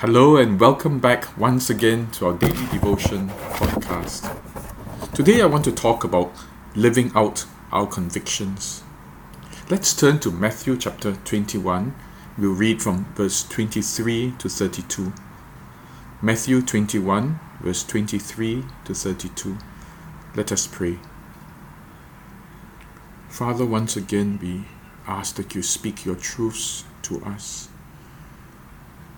Hello and welcome back once again to our daily devotion podcast. Today I want to talk about living out our convictions. Let's turn to Matthew chapter 21. We'll read from verse 23 to 32. Matthew 21, verse 23 to 32. Let us pray. Father, once again we ask that you speak your truths to us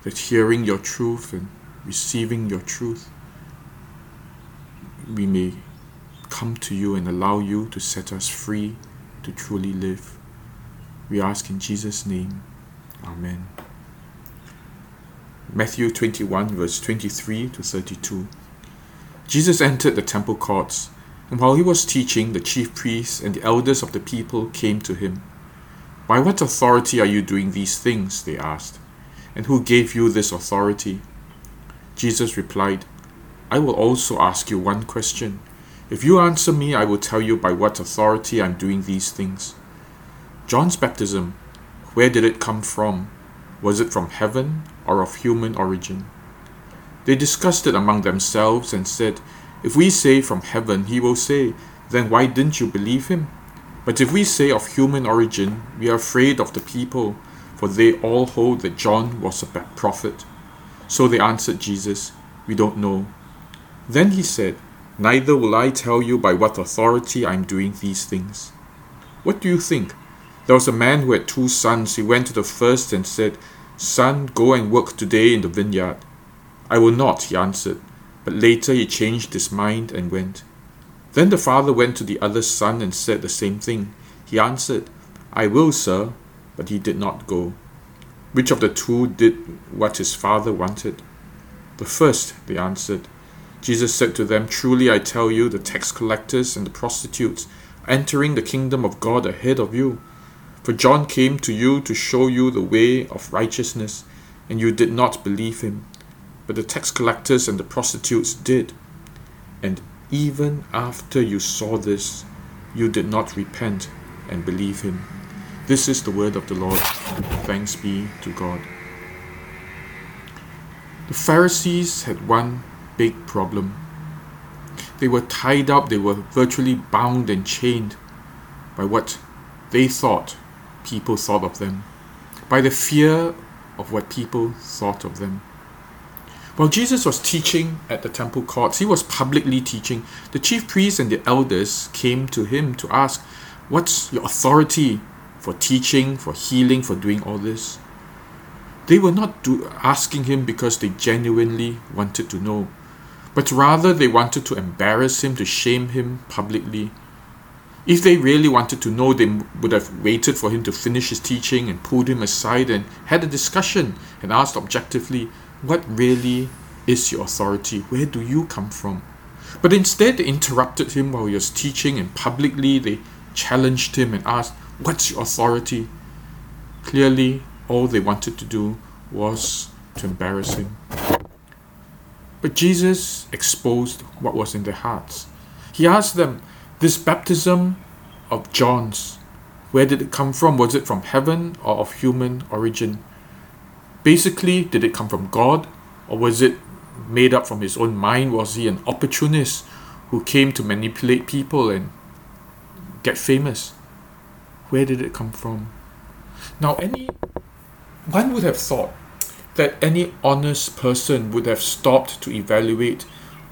that hearing your truth and receiving your truth, we may come to you and allow you to set us free to truly live. We ask in Jesus' name. Amen. Matthew 21, verse 23 to 32. Jesus entered the temple courts, and while he was teaching, the chief priests and the elders of the people came to him. By what authority are you doing these things? They asked. And who gave you this authority? Jesus replied, I will also ask you one question. If you answer me, I will tell you by what authority I'm doing these things. John's baptism, where did it come from? Was it from heaven or of human origin? They discussed it among themselves and said, If we say from heaven, he will say, Then why didn't you believe him? But if we say of human origin, we are afraid of the people for they all hold that John was a prophet. So they answered Jesus, We don't know. Then he said, Neither will I tell you by what authority I am doing these things. What do you think? There was a man who had two sons. He went to the first and said, Son, go and work today in the vineyard. I will not, he answered. But later he changed his mind and went. Then the father went to the other son and said the same thing. He answered, I will, sir, but he did not go. Which of the two did what his father wanted? The first, they answered. Jesus said to them, Truly I tell you, the tax collectors and the prostitutes are entering the kingdom of God ahead of you. For John came to you to show you the way of righteousness, and you did not believe him. But the tax collectors and the prostitutes did. And even after you saw this, you did not repent and believe him. This is the word of the Lord. Thanks be to God. The Pharisees had one big problem. They were tied up, they were virtually bound and chained by what they thought people thought of them, by the fear of what people thought of them. While Jesus was teaching at the temple courts, he was publicly teaching, the chief priests and the elders came to him to ask, What's your authority for teaching, for healing, for doing all this. They were not do- asking him because they genuinely wanted to know, but rather they wanted to embarrass him, to shame him publicly. If they really wanted to know, they would have waited for him to finish his teaching and pulled him aside and had a discussion and asked objectively, What really is your authority? Where do you come from? But instead, they interrupted him while he was teaching, and publicly they challenged him and asked, What's your authority? Clearly, all they wanted to do was to embarrass him. But Jesus exposed what was in their hearts. He asked them, This baptism of John's, where did it come from? Was it from heaven or of human origin? Basically, did it come from God or was it made up from his own mind? Was he an opportunist who came to manipulate people and get famous? Where did it come from? Now, any one would have thought that any honest person would have stopped to evaluate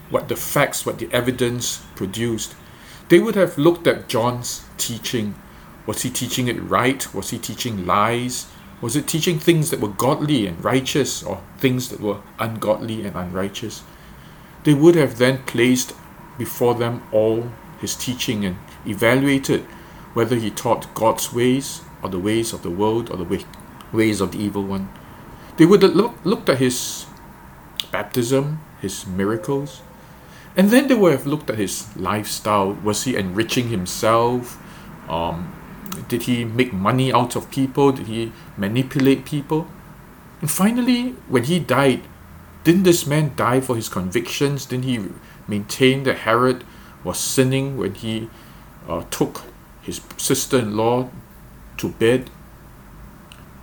what the facts, what the evidence produced. They would have looked at John's teaching. Was he teaching it right? Was he teaching lies? Was it teaching things that were godly and righteous or things that were ungodly and unrighteous? They would have then placed before them all his teaching and evaluated whether he taught God's ways or the ways of the world or the way, ways of the evil one. They would have look, looked at his baptism, his miracles, and then they would have looked at his lifestyle. Was he enriching himself? Um, did he make money out of people? Did he manipulate people? And finally, when he died, didn't this man die for his convictions? Didn't he maintain that Herod was sinning when he uh, took his sister in law to bed.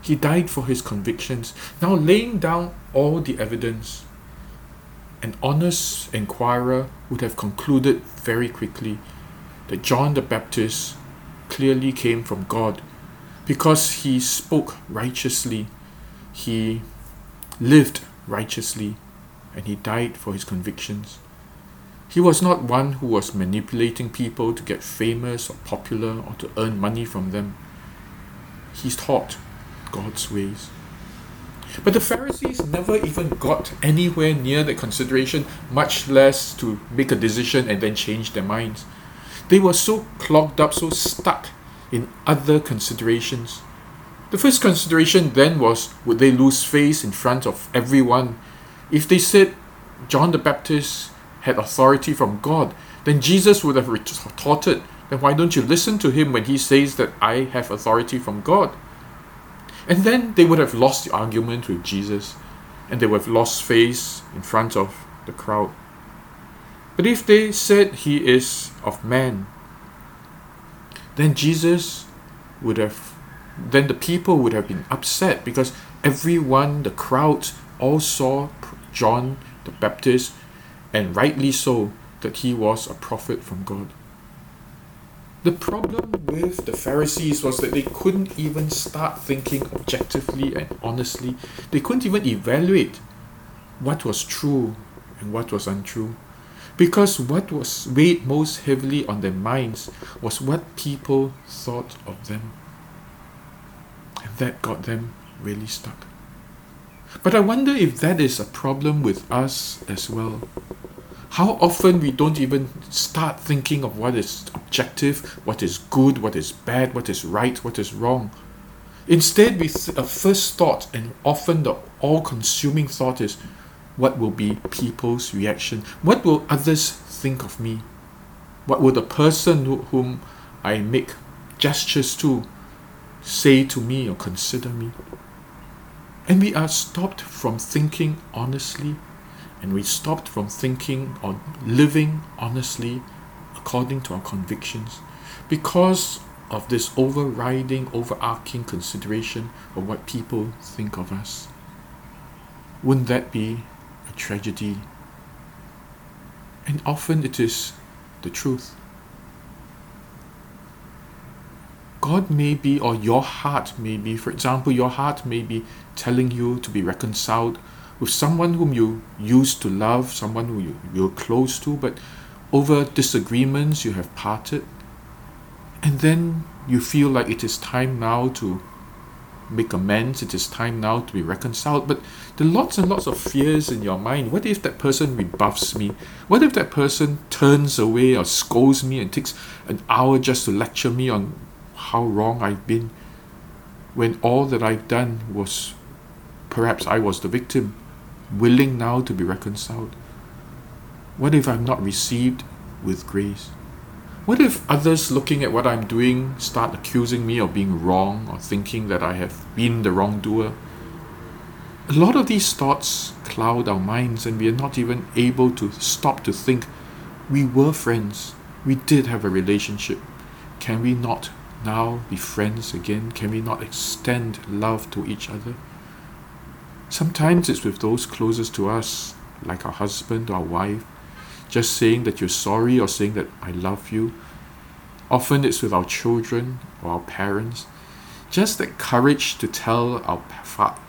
He died for his convictions. Now, laying down all the evidence, an honest inquirer would have concluded very quickly that John the Baptist clearly came from God because he spoke righteously, he lived righteously, and he died for his convictions. He was not one who was manipulating people to get famous or popular or to earn money from them. He taught God's ways. But the Pharisees never even got anywhere near the consideration, much less to make a decision and then change their minds. They were so clogged up, so stuck in other considerations. The first consideration then was would they lose face in front of everyone? If they said John the Baptist had authority from God, then Jesus would have retorted, then why don't you listen to him when he says that I have authority from God? And then they would have lost the argument with Jesus and they would have lost face in front of the crowd. But if they said he is of man, then Jesus would have, then the people would have been upset because everyone, the crowd, all saw John the Baptist, and rightly so, that he was a prophet from God. The problem with the Pharisees was that they couldn't even start thinking objectively and honestly. They couldn't even evaluate what was true and what was untrue. Because what was weighed most heavily on their minds was what people thought of them. And that got them really stuck. But I wonder if that is a problem with us as well. How often we don't even start thinking of what is objective, what is good, what is bad, what is right, what is wrong. Instead, we th- a first thought, and often the all consuming thought is, what will be people's reaction? What will others think of me? What will the person who, whom I make gestures to say to me or consider me? And we are stopped from thinking honestly and we stopped from thinking or living honestly according to our convictions because of this overriding, overarching consideration of what people think of us. Wouldn't that be a tragedy? And often it is the truth. God may be, or your heart may be, for example, your heart may be telling you to be reconciled with someone whom you used to love, someone who you, you're close to, but over disagreements you have parted. And then you feel like it is time now to make amends, it is time now to be reconciled. But there are lots and lots of fears in your mind. What if that person rebuffs me? What if that person turns away or scolds me and takes an hour just to lecture me on how wrong I've been? When all that I've done was perhaps I was the victim willing now to be reconciled? What if I'm not received with grace? What if others looking at what I'm doing start accusing me of being wrong or thinking that I have been the wrongdoer? A lot of these thoughts cloud our minds and we are not even able to stop to think we were friends. We did have a relationship. Can we not now be friends again? Can we not extend love to each other? Sometimes it's with those closest to us, like our husband or our wife, just saying that you're sorry or saying that I love you. Often it's with our children or our parents. Just that courage to tell our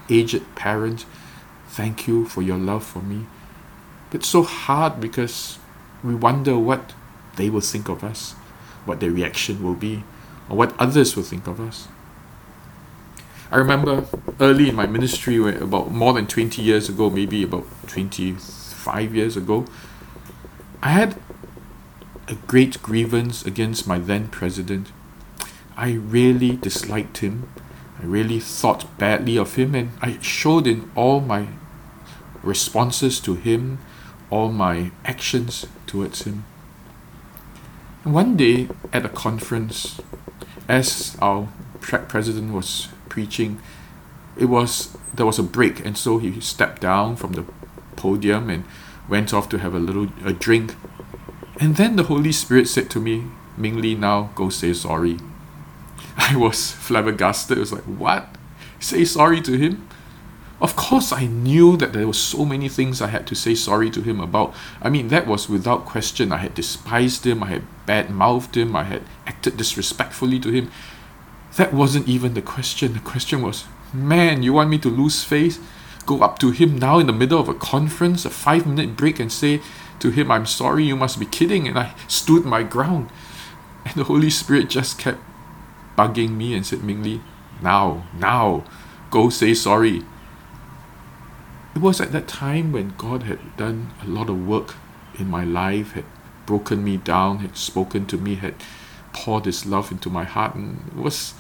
aged parent, thank you for your love for me. But so hard because we wonder what they will think of us, what their reaction will be, or what others will think of us. I remember early in my ministry, about more than 20 years ago, maybe about 25 years ago, I had a great grievance against my then president. I really disliked him. I really thought badly of him, and I showed in all my responses to him, all my actions towards him. And one day at a conference, as our president was preaching, it was there was a break, and so he stepped down from the podium and went off to have a little a drink. And then the Holy Spirit said to me, Ming Li, now go say sorry. I was flabbergasted. It was like, what? say sorry to him? Of course, I knew that there were so many things I had to say sorry to him about. I mean, that was without question. I had despised him, I had bad mouthed him, I had acted disrespectfully to him. That wasn't even the question. The question was, man, you want me to lose face? Go up to him now in the middle of a conference, a five minute break, and say to him, I'm sorry, you must be kidding. And I stood my ground. And the Holy Spirit just kept bugging me and said, Mingli, now, now, go say sorry. It was at that time when God had done a lot of work in my life, had broken me down, had spoken to me, had poured His love into my heart, and it was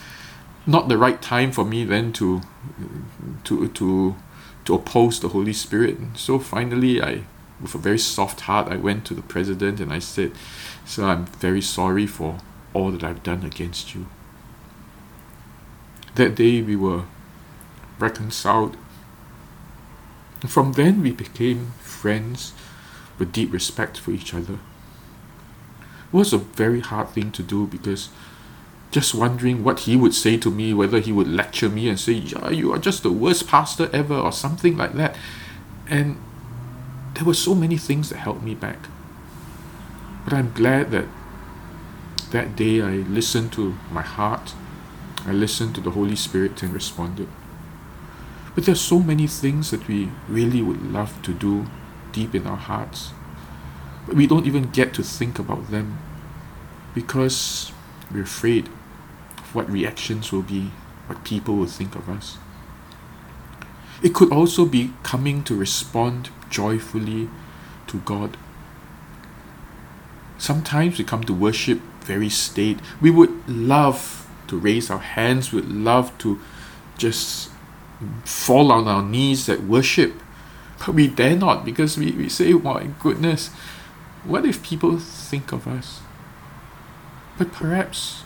not the right time for me then to to to to oppose the Holy Spirit. So finally, I, with a very soft heart, I went to the president and I said, "Sir, I'm very sorry for all that I've done against you." That day, we were reconciled from then, we became friends with deep respect for each other. It was a very hard thing to do because just wondering what he would say to me, whether he would lecture me and say, Yeah, you are just the worst pastor ever, or something like that. And there were so many things that held me back. But I'm glad that that day I listened to my heart, I listened to the Holy Spirit and responded. But there's so many things that we really would love to do deep in our hearts. But we don't even get to think about them because we're afraid of what reactions will be, what people will think of us. It could also be coming to respond joyfully to God. Sometimes we come to worship very state. We would love to raise our hands, we would love to just fall on our knees at worship. But we dare not because we, we say, my goodness, what if people think of us? But perhaps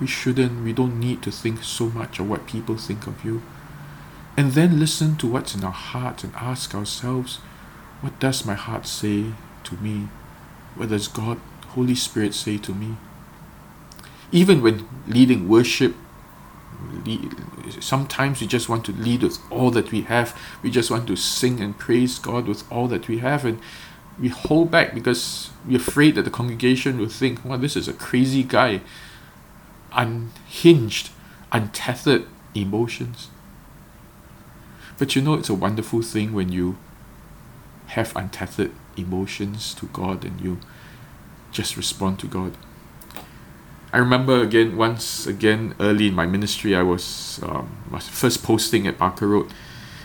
we shouldn't, we don't need to think so much of what people think of you. And then listen to what's in our heart and ask ourselves, what does my heart say to me? What does God, Holy Spirit say to me? Even when leading worship, sometimes we just want to lead with all that we have. We just want to sing and praise God with all that we have. And we hold back because we're afraid that the congregation will think, well, this is a crazy guy. Unhinged, untethered emotions. But you know, it's a wonderful thing when you have untethered emotions to God and you just respond to God. I remember again once again early in my ministry I was um, first posting at Barker Road.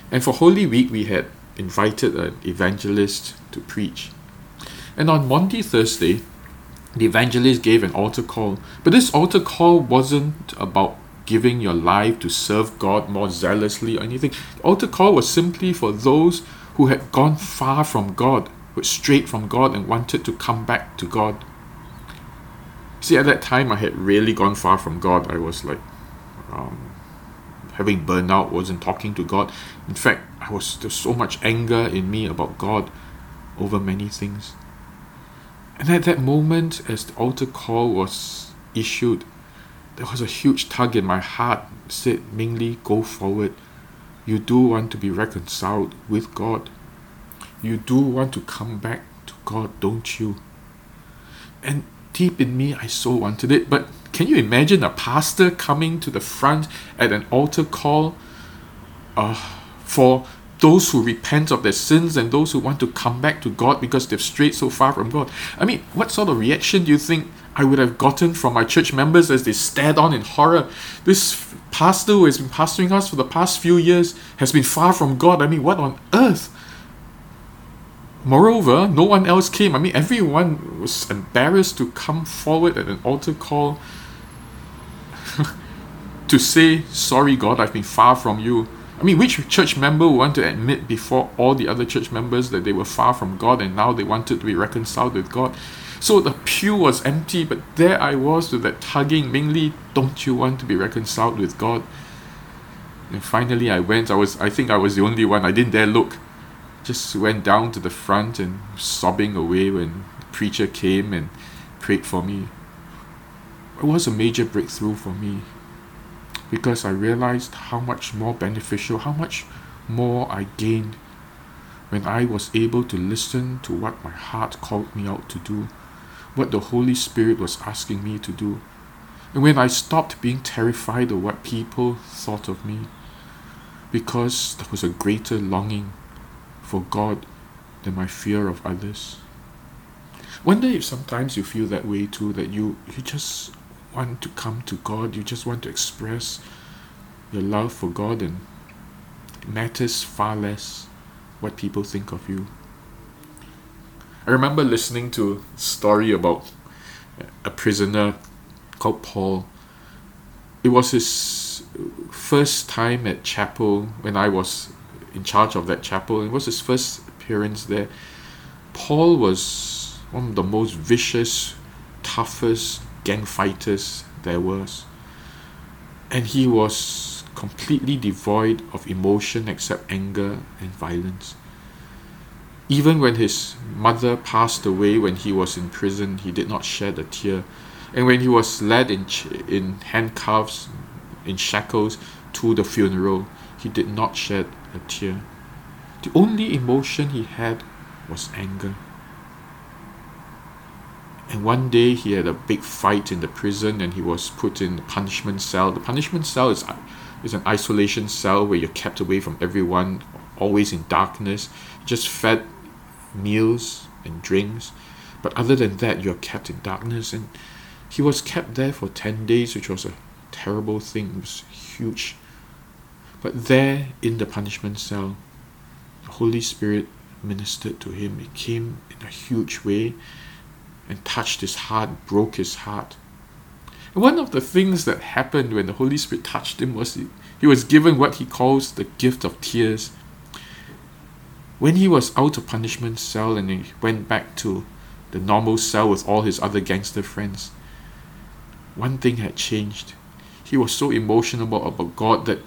And for Holy Week we had invited an evangelist to preach. And on Monday, Thursday the evangelist gave an altar call. But this altar call wasn't about giving your life to serve God more zealously or anything. The altar call was simply for those who had gone far from God were straight from God and wanted to come back to God See, at that time, I had really gone far from God. I was like um, having burnout, wasn't talking to God. In fact, I was there's so much anger in me about God over many things. And at that moment, as the altar call was issued, there was a huge tug in my heart. It said, Mingli, go forward. You do want to be reconciled with God. You do want to come back to God, don't you? And deep in me, I so wanted it. But can you imagine a pastor coming to the front at an altar call uh, for those who repent of their sins and those who want to come back to God because they've strayed so far from God? I mean, what sort of reaction do you think I would have gotten from my church members as they stared on in horror? This pastor who has been pastoring us for the past few years has been far from God. I mean, what on earth? Moreover, no one else came. I mean, everyone was embarrassed to come forward at an altar call to say, Sorry, God, I've been far from you. I mean, which church member would want to admit before all the other church members that they were far from God and now they wanted to be reconciled with God? So the pew was empty, but there I was with that tugging, Mingli, don't you want to be reconciled with God? And finally I went. I was I think I was the only one. I didn't dare look just went down to the front and sobbing away when the preacher came and prayed for me. It was a major breakthrough for me. because I realized how much more beneficial, how much more I gained when I was able to listen to what my heart called me out to do, what the Holy Spirit was asking me to do, and when I stopped being terrified of what people thought of me, because there was a greater longing for God than my fear of others. Wonder if sometimes you feel that way too, that you, you just want to come to God, you just want to express your love for God, and it matters far less what people think of you. I remember listening to a story about a prisoner called Paul. It was his first time at chapel when I was in charge of that chapel. It was his first appearance there. Paul was one of the most vicious, toughest gang fighters there was. And he was completely devoid of emotion except anger and violence. Even when his mother passed away when he was in prison, he did not shed a tear. And when he was led in, in handcuffs, in shackles to the funeral, he did not shed a tear. The only emotion he had was anger. And one day he had a big fight in the prison and he was put in the punishment cell. The punishment cell is, is an isolation cell where you're kept away from everyone, always in darkness, just fed meals and drinks. But other than that, you're kept in darkness. And he was kept there for 10 days, which was a terrible thing. It was huge. But there in the punishment cell, the Holy Spirit ministered to him. It came in a huge way and touched his heart, broke his heart. And one of the things that happened when the Holy Spirit touched him was he, he was given what he calls the gift of tears. When he was out of punishment cell and he went back to the normal cell with all his other gangster friends, one thing had changed. He was so emotional about God that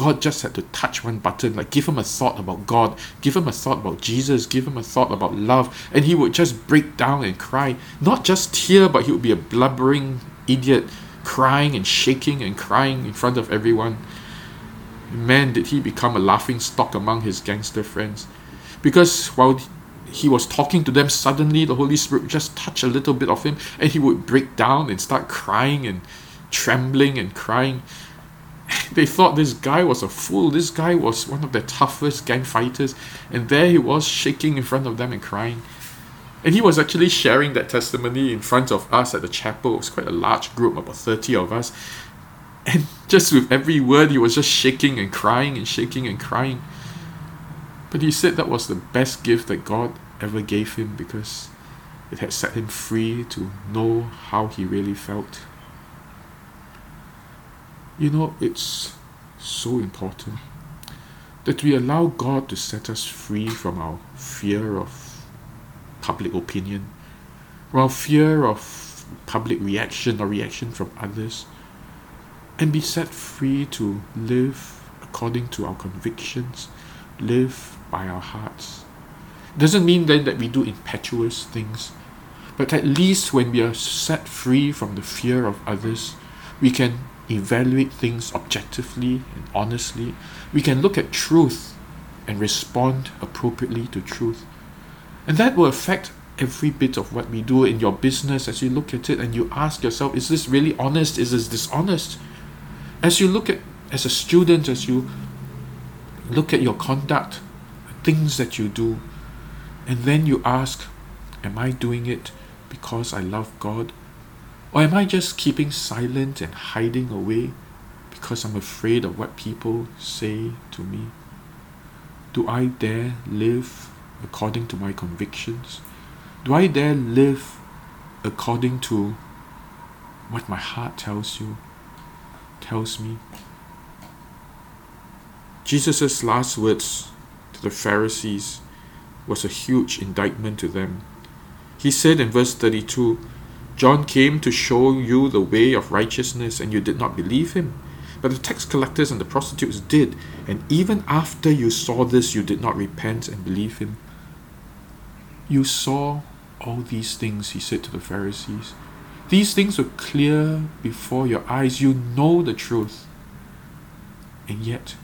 God just had to touch one button, like give him a thought about God, give him a thought about Jesus, give him a thought about love, and he would just break down and cry. Not just tear, but he would be a blubbering idiot, crying and shaking and crying in front of everyone. Man, did he become a laughing stock among his gangster friends. Because while he was talking to them, suddenly the Holy Spirit just touched a little bit of him, and he would break down and start crying and trembling and crying. They thought this guy was a fool. This guy was one of the toughest gang fighters, and there he was shaking in front of them and crying. And he was actually sharing that testimony in front of us at the chapel. It was quite a large group, about 30 of us. And just with every word, he was just shaking and crying and shaking and crying. But he said that was the best gift that God ever gave him because it had set him free to know how he really felt. You know, it's so important that we allow God to set us free from our fear of public opinion, from our fear of public reaction or reaction from others, and be set free to live according to our convictions, live by our hearts. Doesn't mean then that we do impetuous things, but at least when we are set free from the fear of others, we can evaluate things objectively and honestly. We can look at truth and respond appropriately to truth. And that will affect every bit of what we do in your business as you look at it and you ask yourself, is this really honest? Is this dishonest? As you look at, as a student, as you look at your conduct, things that you do, and then you ask, am I doing it because I love God or am I just keeping silent and hiding away because I'm afraid of what people say to me? Do I dare live according to my convictions? Do I dare live according to what my heart tells you, tells me? Jesus' last words to the Pharisees was a huge indictment to them. He said in verse 32 John came to show you the way of righteousness, and you did not believe him. But the tax collectors and the prostitutes did, and even after you saw this, you did not repent and believe him. You saw all these things, he said to the Pharisees. These things were clear before your eyes. You know the truth. and yet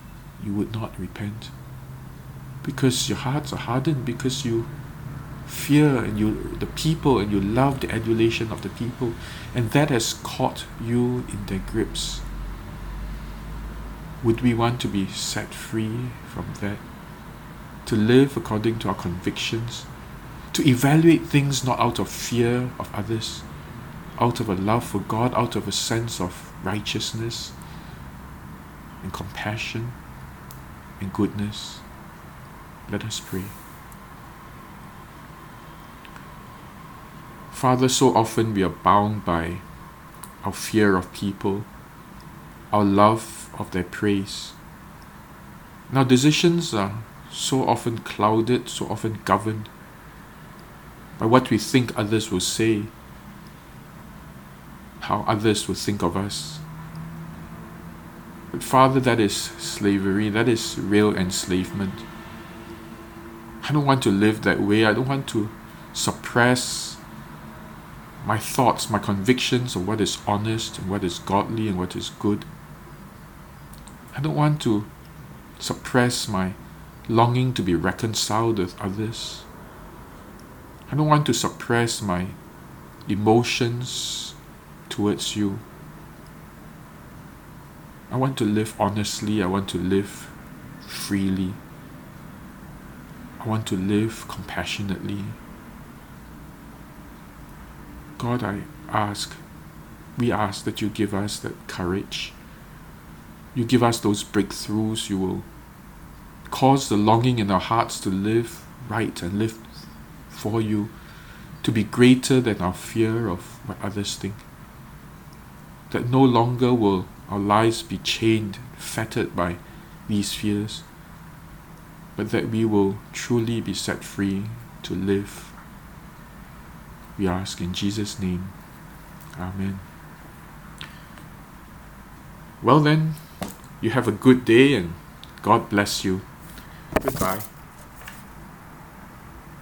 you would not repent because your hearts are hardened because you fear and you the people and you love the adulation of the people and that has caught you in their grips. Would we want to be set free from that? To live according to our convictions? To evaluate things not out of fear of others out of a love for God out of a sense of righteousness and compassion and goodness? Let us pray Father, so often we are bound by our fear of people, our love of their praise. Now, decisions are so often clouded, so often governed by what we think others will say, how others will think of us. But, Father, that is slavery, that is real enslavement. I don't want to live that way. I don't want to suppress my thoughts, my convictions of what is honest and what is godly and what is good. I don't want to suppress my longing to be reconciled with others. I don't want to suppress my emotions towards you. I want to live honestly. I want to live freely. I want to live compassionately. God, I ask, we ask that you give us that courage. You give us those breakthroughs. You will cause the longing in our hearts to live right and live for you, to be greater than our fear of what others think. That no longer will our lives be chained, fettered by these fears, but that we will truly be set free to live we ask in Jesus' name. Amen. Well, then, you have a good day and God bless you. Goodbye.